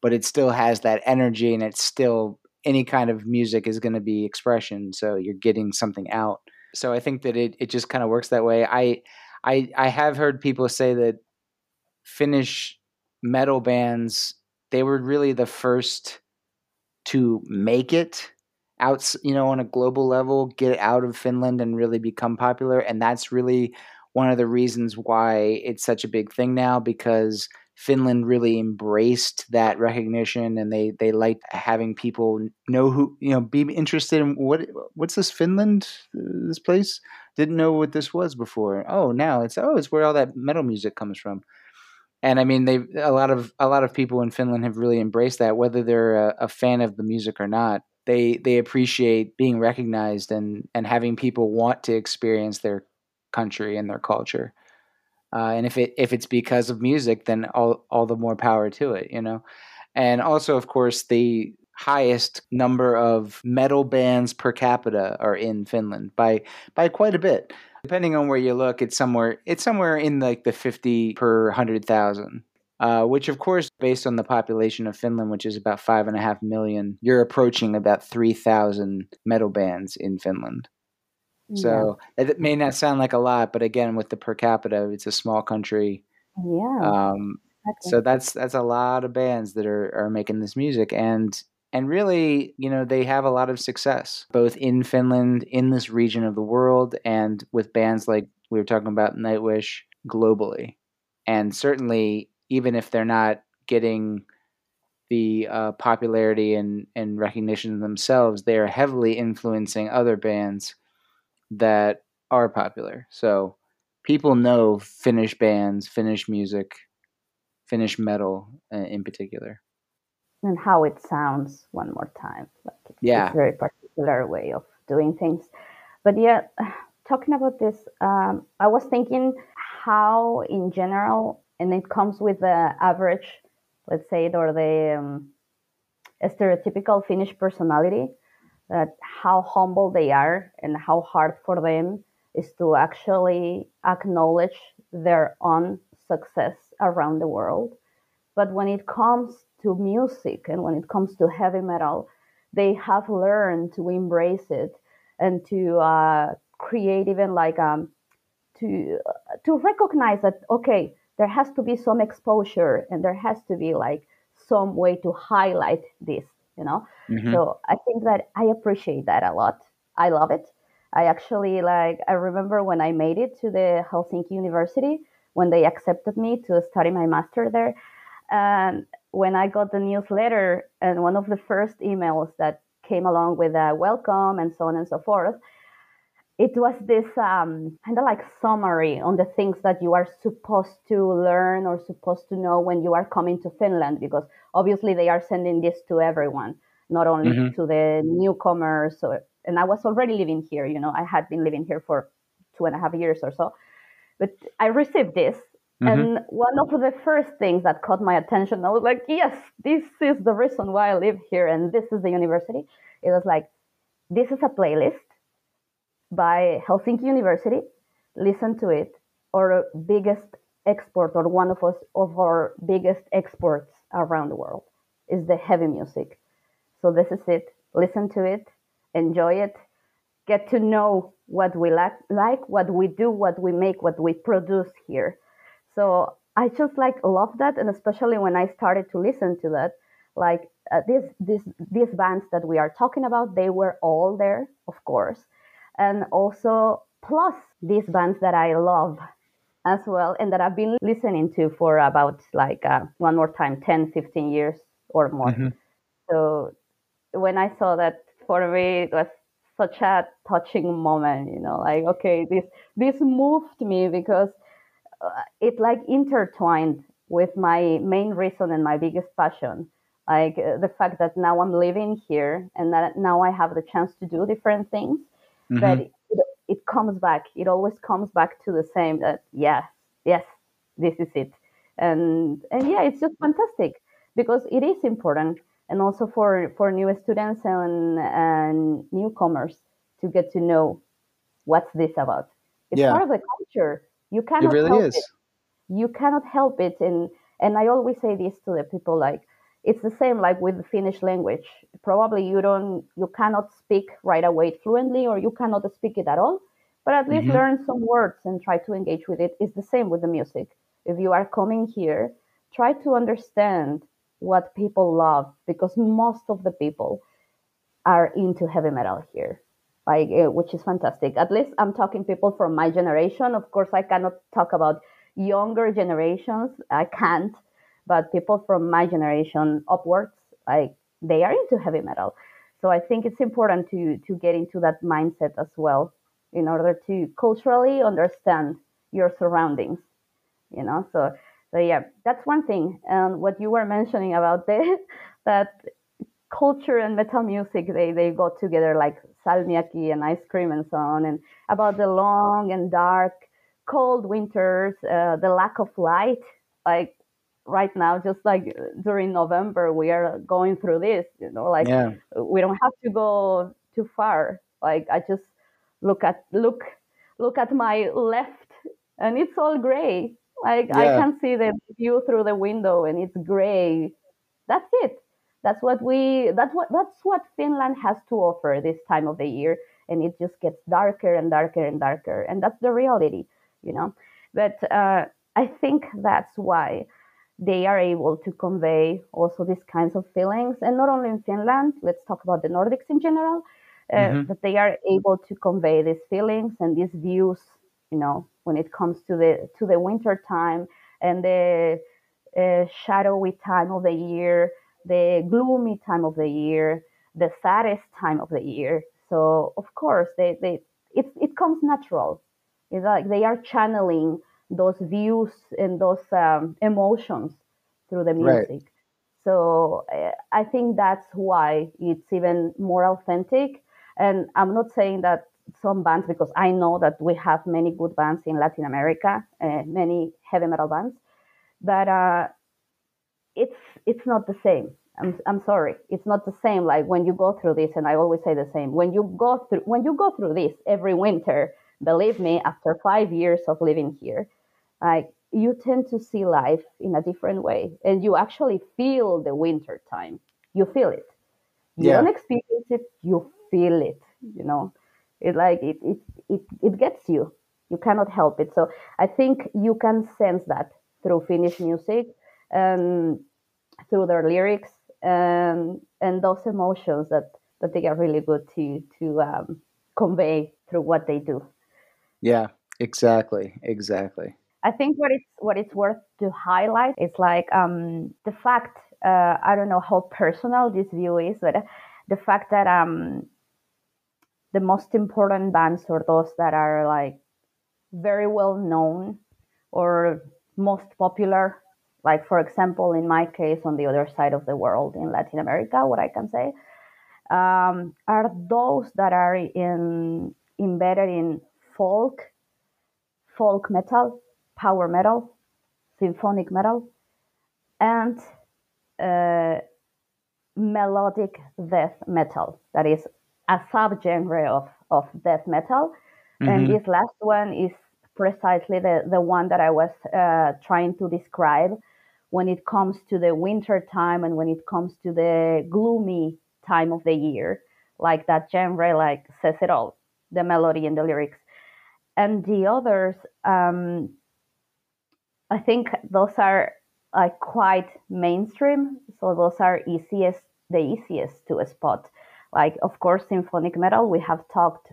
but it still has that energy and it's still any kind of music is going to be expression so you're getting something out. So i think that it, it just kind of works that way. I i i have heard people say that finnish metal bands they were really the first to make it out you know on a global level get out of finland and really become popular and that's really one of the reasons why it's such a big thing now because Finland really embraced that recognition and they they liked having people know who you know be interested in what what's this Finland uh, this place? Didn't know what this was before. Oh now it's oh it's where all that metal music comes from. And I mean they a lot of a lot of people in Finland have really embraced that whether they're a, a fan of the music or not. They they appreciate being recognized and and having people want to experience their country and their culture uh, and if it if it's because of music, then all all the more power to it, you know. And also, of course, the highest number of metal bands per capita are in Finland by by quite a bit. Depending on where you look, it's somewhere it's somewhere in like the fifty per hundred thousand. Uh, which, of course, based on the population of Finland, which is about five and a half million, you're approaching about three thousand metal bands in Finland.
Yeah.
So it may not sound like a lot, but again, with the per capita, it's a small country.
yeah,
Um,
exactly.
so that's that's a lot of bands that are are making this music, and and really, you know, they have a lot of success both in Finland, in this region of the world, and with bands like we were talking about Nightwish globally, and certainly even if they're not getting the uh, popularity and, and recognition themselves, they are heavily influencing other bands that are popular. So people know Finnish bands, Finnish music, Finnish metal uh, in particular.
And how it sounds one more time. Like it's
yeah.
a very particular way of doing things. But yeah, talking about this, um, I was thinking how, in general, and it comes with the average, let's say, or the um, stereotypical Finnish personality, that how humble they are and how hard for them is to actually acknowledge their own success around the world. But when it comes to music and when it comes to heavy metal, they have learned to embrace it and to uh, create even like um, to to recognize that okay, there has to be some exposure and there has to be like some way to highlight this, you know. Mm-hmm. So I think that I appreciate that a lot. I love it. I actually like I remember when I made it to the Helsinki University when they accepted me to study my master there. And when I got the newsletter and one of the first emails that came along with a welcome and so on and so forth, it was this um, kind of like summary on the things that you are supposed to learn or supposed to know when you are coming to Finland, because obviously they are sending this to everyone, not only mm-hmm. to the newcomers. Or, and I was already living here, you know, I had been living here for two and a half years or so. But I received this Mm-hmm. And one of the first things that caught my attention, I was like, yes, this is the reason why I live here and this is the university. It was like, this is a playlist by Helsinki University. Listen to it. Our biggest export or one of us of our biggest exports around the world is the heavy music. So this is it. Listen to it, enjoy it, get to know what we like, like what we do, what we make, what we produce here so I just like love that, and especially when I started to listen to that, like uh, these these these bands that we are talking about, they were all there, of course, and also plus these bands that I love as well, and that I've been listening to for about like uh, one more time, 10, 15 years or more. Mm-hmm. So when I saw that, for me, it was such a touching moment. You know, like okay, this this moved me because uh, it like intertwined with my main reason and my biggest passion like uh, the fact that now i'm living here and that now i have the chance to do different things mm-hmm. that it, it comes back it always comes back to the same that yes yes this is it and and yeah it's just fantastic because it is important and also for for new students and and newcomers to get to know what's this about it's yeah. part of the culture you cannot
it really
help
is.
It. You cannot help it. And and I always say this to the people like it's the same like with the Finnish language. Probably you don't you cannot speak right away fluently or you cannot speak it at all. But at least mm-hmm. learn some words and try to engage with it. It's the same with the music. If you are coming here, try to understand what people love because most of the people are into heavy metal here like uh, which is fantastic. At least I'm talking people from my generation. Of course, I cannot talk about younger generations. I can't, but people from my generation upwards, like they are into heavy metal. So I think it's important to to get into that mindset as well in order to culturally understand your surroundings. You know, so so yeah, that's one thing. And what you were mentioning about the that culture and metal music they they go together like salmiakki and ice cream and so on and about the long and dark cold winters uh, the lack of light like right now just like during november we are going through this you know like yeah. we don't have to go too far. Like i just look at look look at my left and it's all gray. Like yeah. i can see the view through the window and it's gray. That's it. That's what we that's what that's what Finland has to offer this time of the year and it just gets darker and darker and darker and that's the reality you know? But uh, I think that's why they are able to convey also these kinds of feelings and not only in Finland let's talk about the Nordics in general uh, mm-hmm. that they are able to convey these feelings and these views you know when it comes to the to the winter time and the uh, shadowy time of the year the gloomy time of the year, the saddest time of the year. So of course, they, they it it comes natural. It's like they are channeling those views and those um, emotions through the music. Right. So uh, I think that's why it's even more authentic. And I'm not saying that some bands, because I know that we have many good bands in Latin America, uh, many heavy metal bands, but uh, it's it's not the same. I'm I'm sorry, it's not the same. Like when you go through this, and I always say the same. When you go through when you go through this every winter, believe me, after five years of living here, like you tend to see life in a different way, and you actually feel the winter time. You feel it. You yeah. don't experience it. You feel it. You know, it like it it it it gets you. You cannot help it. So I think you can sense that through Finnish music and through their lyrics and and those emotions that that they are really good to to um, convey through what they do.
Yeah, exactly, exactly.
I think what it's what it's worth to highlight is like um, the fact. Uh, I don't know how personal this view is, but the fact that um, the most important bands or those that are like very well known or most popular like for example in my case on the other side of the world in latin america what i can say um, are those that are in embedded in folk folk metal power metal symphonic metal and uh, melodic death metal. That is a subgenre of, of death metal. Mm-hmm. and this last one is precisely the, the one that i was uh, trying to describe when it comes to the winter time and when it comes to the gloomy time of the year. Like that genre like says it all the melody and the lyrics. And the others um, i think those are like quite mainstream so those are easiest the easiest to spot like of course symphonic metal we have talked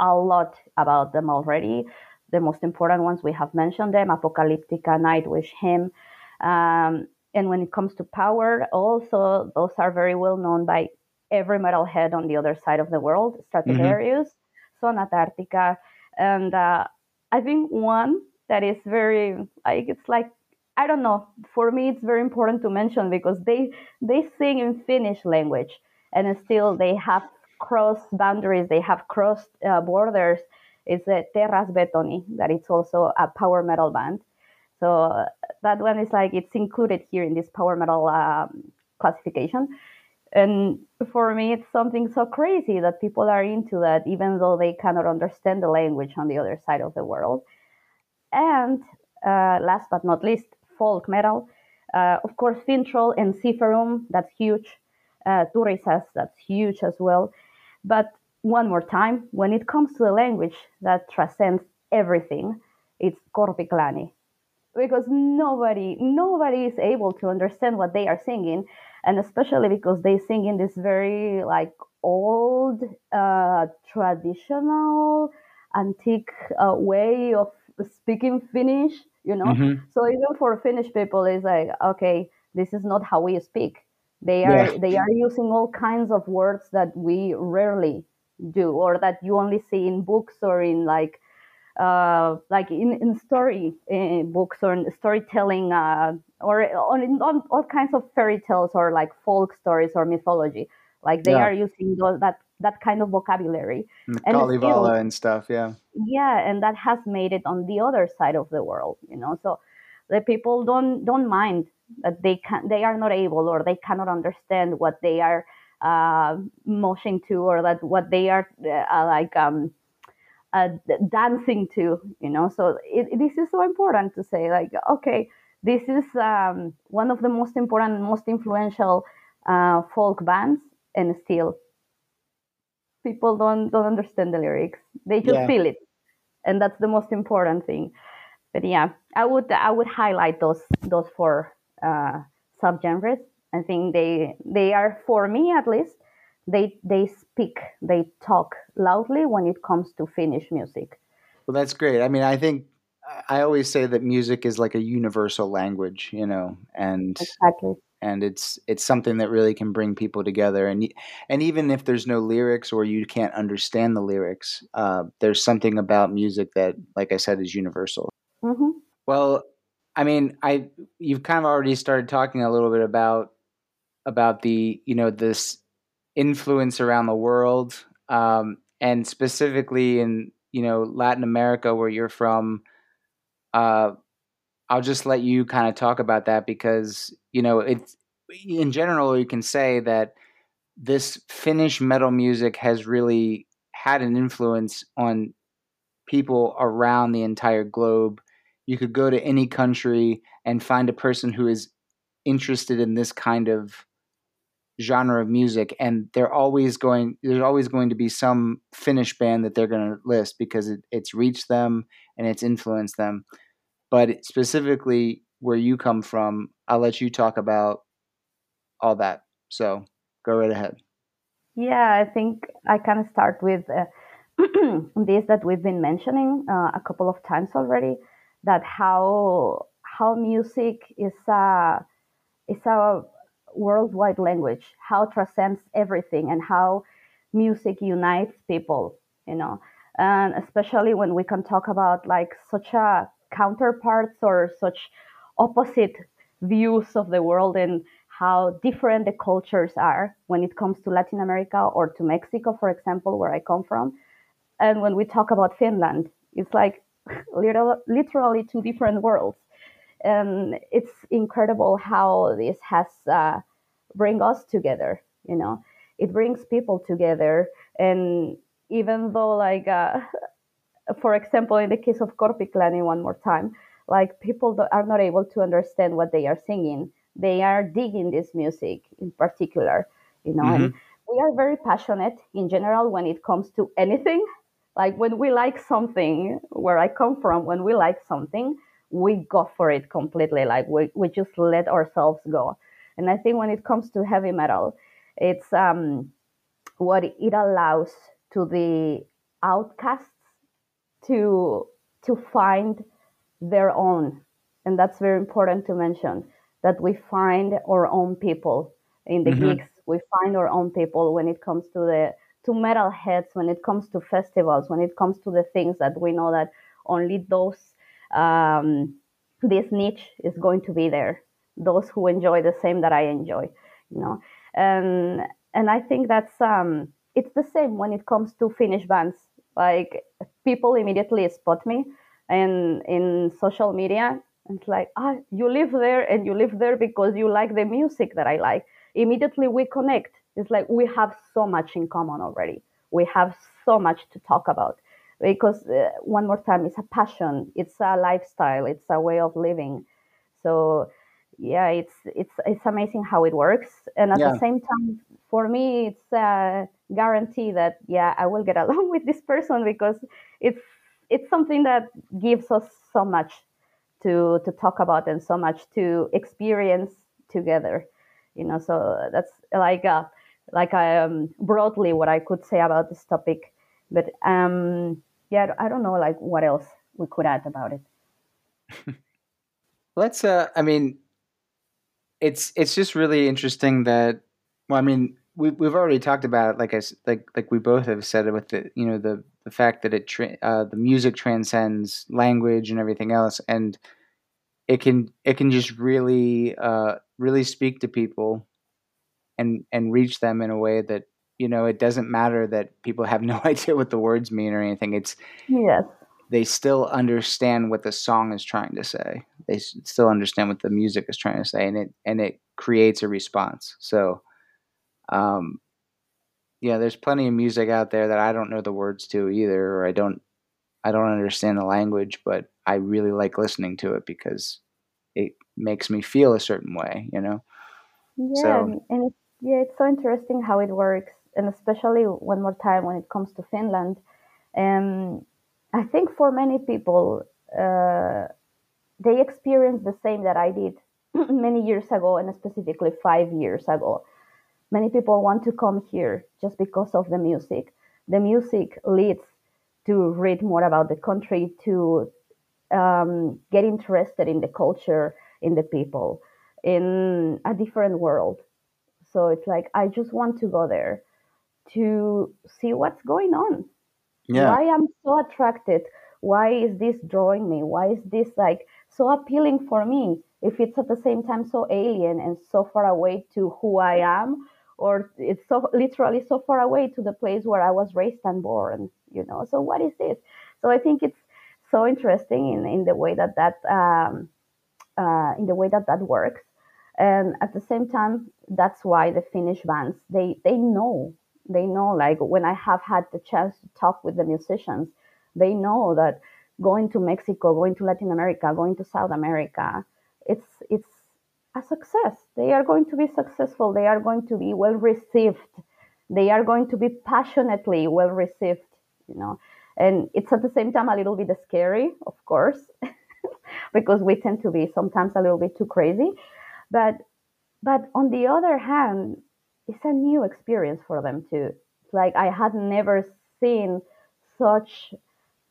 a lot about them already the most important ones we have mentioned them apocalyptica nightwish HIM um, and when it comes to power, also those are very well known by every metalhead on the other side of the world. Stratovarius, mm-hmm. Sonata Arctica, and uh, I think one that is very like it's like I don't know. For me, it's very important to mention because they they sing in Finnish language, and still they have crossed boundaries. They have crossed uh, borders. It's a Teräsbetoni that it's also a power metal band. So that one is like it's included here in this power metal um, classification. And for me, it's something so crazy that people are into that, even though they cannot understand the language on the other side of the world. And uh, last but not least, folk metal. Uh, of course, Finntroll and Ensiferum, that's huge. Uh, Turisas, that's huge as well. But one more time, when it comes to the language that transcends everything, it's Korpiklaani because nobody nobody is able to understand what they are singing and especially because they sing in this very like old uh, traditional antique uh, way of speaking finnish you know mm-hmm. so even for finnish people it's like okay this is not how we speak they are yeah. they are using all kinds of words that we rarely do or that you only see in books or in like uh, like in, in story in books or in storytelling uh, or on, on all kinds of fairy tales or like folk stories or mythology. Like they yeah. are using those, that that kind of vocabulary.
And Kalevala and stuff, yeah.
Yeah, and that has made it on the other side of the world, you know. So the people don't don't mind that they can they are not able or they cannot understand what they are uh, moshing to or that what they are uh, like um, uh, dancing to you know so it, this is so important to say like okay this is um, one of the most important most influential uh, folk bands and still people don't don't understand the lyrics. They just yeah. feel it. And that's the most important thing. But yeah i would i would highlight those those four uh, subgenres. I think they they are for me at least they they speak they talk loudly when it comes to finnish music.
Well that's great. I mean i think i always say that music is like a universal language you know and
exactly
and it's it's something that really can bring people together. And and even if there's no lyrics or you can't understand the lyrics, uh, there's something about music that, like I said, is universal.
Mm-hmm.
Well, I mean, I you've kind of already started talking a little bit about about the you know this influence around the world, um, and specifically in you know Latin America where you're from. Uh, I'll just let you kind of talk about that because you know it's in general you can say that this Finnish metal music has really had an influence on people around the entire globe. You could go to any country and find a person who is interested in this kind of genre of music and they're always going there's always going to be some finnish band that they're going to list because it, it's reached them and it's influenced them but specifically where you come from, I'll let you talk about all that. So go right ahead.
Yeah, I think I can start with uh, this that we've been mentioning uh, a couple of times already. That how how music is a is a worldwide language, how transcends everything, and how music unites people. You know, and especially when we can talk about like such a counterparts or such opposite views of the world and how different the cultures are when it comes to Latin America or to Mexico, for example, where I come from. And when we talk about Finland, it's like literally two different worlds. And it's incredible how this has uh, bring us together. You know, it brings people together. And even though like uh, for example, in the case of Korpiklaani, one more time, like people are not able to understand what they are singing. They are digging this music in particular, you know, mm-hmm. and we are very passionate in general when it comes to anything. Like when we like something, where I come from, when we like something, we go for it completely. Like we, we just let ourselves go. And I think when it comes to heavy metal, it's um, what it allows to the outcasts to to find their own. And that's very important to mention that we find our own people in the mm-hmm. gigs. We find our own people when it comes to the to metal heads when it comes to festivals when it comes to the things that we know that only those um, this niche is going to be there. Those who enjoy the same that i enjoy you know? And and i think that's um it's the same when it comes to finnish bands. Like people immediately spot me and in social media it's like ah you live there and you live there because you like the music that i like. Immediately we connect. It's like we have so much in common already. We have so much to talk about. Because uh, one more time it's a passion. It's a lifestyle. It's a way of living. So yeah it's it's it's amazing how it works. And at yeah. the same time for me it's a guarantee that yeah i will get along with this person because it's it's something that gives us so much to to talk about and so much to experience together you know so that's like a, like um broadly what i could say about this topic but um yeah i don't know like what else we could add about it.
Let's uh i mean it's it's just really interesting that well i mean we we've already talked about it, like I like like we both have said it with the you know the the fact that it tra- uh, the music transcends language and everything else, and it can it can just really uh, really speak to people and and reach them in a way that you know it doesn't matter that people have no idea what the words mean or anything. It's
yes
they still understand what the song is trying to say. They still understand what the music is trying to say, and it and it creates a response. So um, yeah, there's plenty of music out there that I don't know the words to either, or I don't I don't understand the language, but I really like listening to it because it makes me feel a certain way, you know.
Yeah, so, and it's, yeah, it's so interesting how it works, and especially one more time when it comes to Finland. Um, I think for many people, uh, they experience the same that I did many years ago, and specifically five years ago many people want to come here just because of the music. The music leads to read more about the country, to um, get interested in the culture, in the people. in a different world. So it's like I just want to go there to see what's going on.
Yeah.
Why I'm so attracted? Why is this drawing me? Why is this like so appealing for me? If it's at the same time so alien and so far away to who I am, or it's so literally so far away to the place where I was raised and born, you know. So what is this? So I think it's so interesting in, in the way that that um, uh, in the way that that works, and at the same time, that's why the Finnish bands they they know they know like when I have had the chance to talk with the musicians, they know that going to Mexico, going to Latin America, going to South America, it's it's a success. They are going to be successful. They are going to be well received. They are going to be passionately well received, you know. And it's at the same time a little bit scary, of course, because we tend to be sometimes a little bit too crazy. But but on the other hand, it's a new experience for them too. like I had never seen such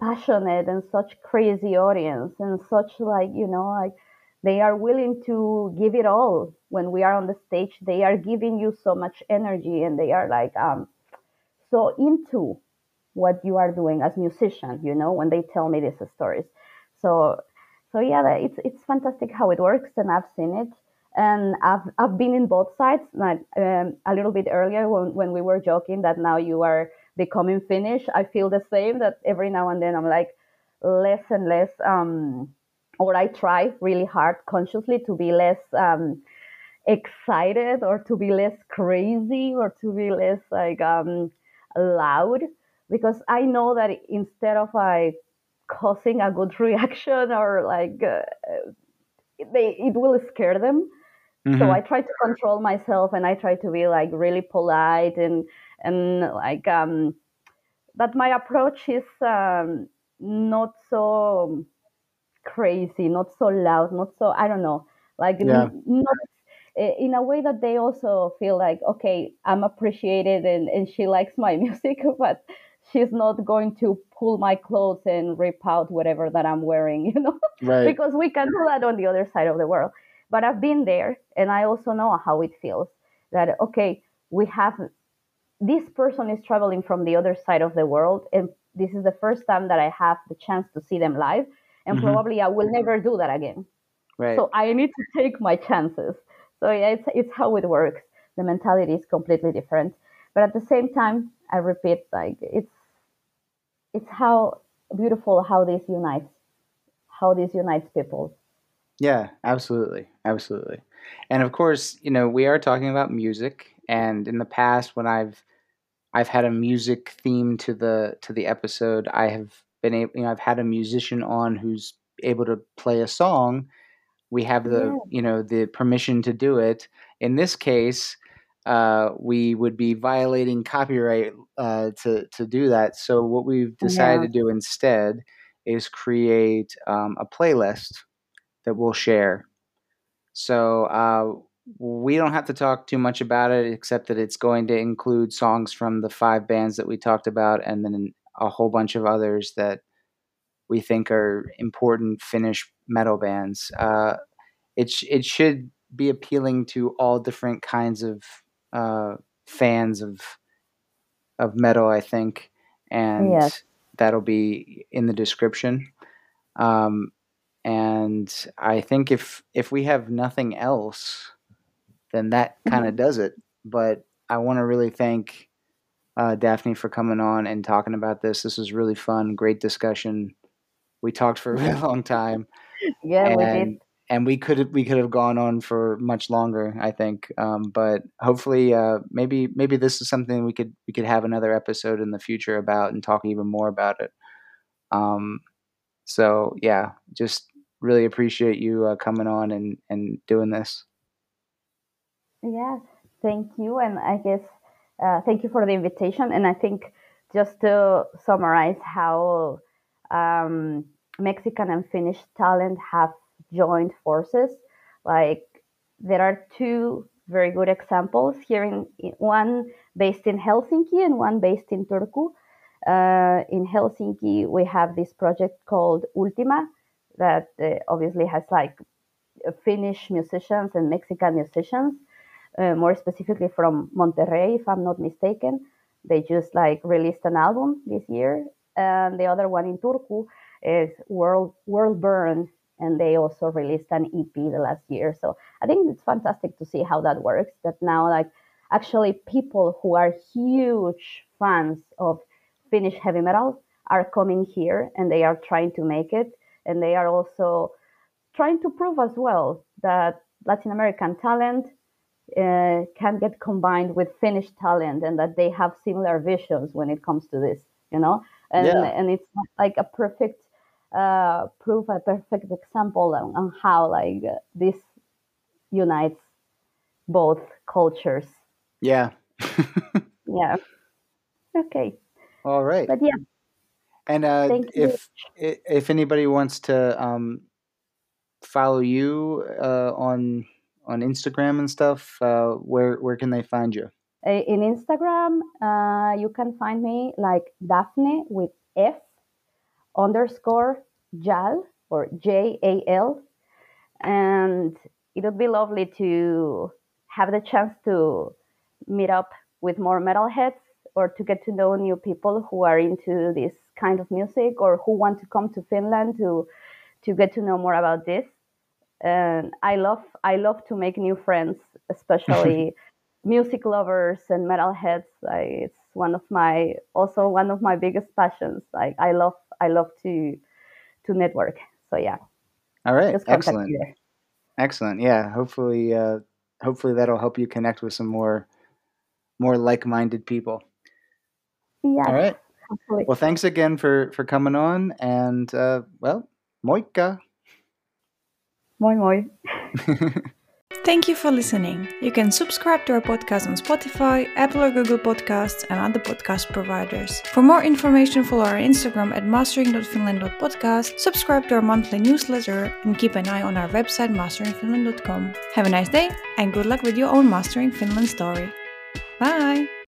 passionate and such crazy audience and such like you know like they are willing to give it all. When we are on the stage they are giving you so much energy and they are like um so into what you are doing as musician you know when they tell me these stories. So so yeah it's it's fantastic how it works and i've seen it. And i've i've been in both sides like um, a little bit earlier when, when we were joking that now you are becoming finnish i feel the same that every now and then i'm like less and less um or I try really hard consciously to be less um, excited or to be less crazy or to be less like um, loud because I know that instead of like causing a good reaction or like uh, they it will scare them. Mm-hmm. So I try to control myself and I try to be like really polite and and like um but my approach is um not so crazy, not so loud, not so I don't know, like yeah. not eh, in a way that they also feel like okay, I'm appreciated and and she likes my music, but she's not going to pull my clothes and rip out whatever that I'm wearing, you know,
right.
because we can do that on the other side of the world. But I've been there, and I also know how it feels. That okay, we have this person is traveling from the other side of the world, and this is the first time that I have the chance to see them live and mm-hmm. probably I will never do that again.
Right.
So I need to take my chances. So yeah, it's it's how it works. The mentality is completely different, but at the same time, I repeat, like it's it's how beautiful how this unites, how this unites people.
Yeah, absolutely, absolutely, and of course, you know, we are talking about music, and in the past, when I've I've had a music theme to the to the episode, I have been able, you know, I've had a musician on who's able to play a song. We have the, yeah. you know, the permission to do it. In this case, uh, we would be violating copyright uh, to to do that. So what we've decided yeah. to do instead is create um, a playlist that we'll share. So uh, we don't have to talk too much about it, except that it's going to include songs from the five bands that we talked about, and then a whole bunch of others that we think are important Finnish metal bands. Uh, it sh- it should be appealing to all different kinds of uh, fans of of metal, I think, and yes. that'll be in the description. Um, and I think if if we have nothing else, then that kind of mm-hmm. does it. But I want to really thank uh, Daphne, for coming on and talking about this. This was really fun, great discussion. We talked for a really long time.
Yeah,
and,
we did.
And we could we could have gone on for much longer, I think. Um, but hopefully, uh, maybe maybe this is something we could we could have another episode in the future about and talk even more about it. Um, so yeah, just really appreciate you uh, coming on and and doing this.
Yeah, thank you, and I guess uh, thank you for the invitation. And I think just to summarize how um, Mexican and Finnish talent have joined forces, like there are two very good examples here in, one based in Helsinki and one based in Turku. Uh, in Helsinki, we have this project called Ultima that uh, obviously has like Finnish musicians and Mexican musicians, uh, more specifically from Monterrey, if I'm not mistaken. They just like released an album this year, and the other one in Turku is World World Burn, and they also released an EP the last year. So I think it's fantastic to see how that works. That now like actually people who are huge fans of Finnish heavy metal are coming here and they are trying to make it, and they are also trying to prove as well that Latin American talent uh, can get combined with Finnish talent and that they have similar visions when it comes to this, you know? And,
Yeah.
and it's like a perfect uh, proof, a perfect example on, on how like uh, this unites both cultures.
Yeah.
Yeah. Okay.
All right.
But yeah,
And uh,
thank you.
if if anybody wants to um, follow you uh, on on Instagram and stuff, uh, where where can they find you?
Uh, in Instagram, uh, you can find me like Daphne with F underscore Jal or J A L. And it would be lovely to have the chance to meet up with more metalheads or to get to know new people who are into this kind of music or who want to come to Finland to to get to know more about this. And I love I love to make new friends, especially music lovers and metalheads. I, it's one of my also one of my biggest passions. Like I love I love to to network. So yeah,
All right. Excellent. Excellent. Yeah. Hopefully, uh, hopefully that'll help you connect with some more more like minded people.
Yeah,
All right. Well, thanks again for for coming on, and uh, well, moika.
Moi moi.
Thank you for listening. You can subscribe to our podcast on Spotify, Apple or Google Podcasts, and other podcast providers. For more information, follow our Instagram at mastering.finland.podcast, subscribe to our monthly newsletter, and keep an eye on our website masteringfinland.com. Have a nice day, and good luck with your own Mastering Finland story. Bye!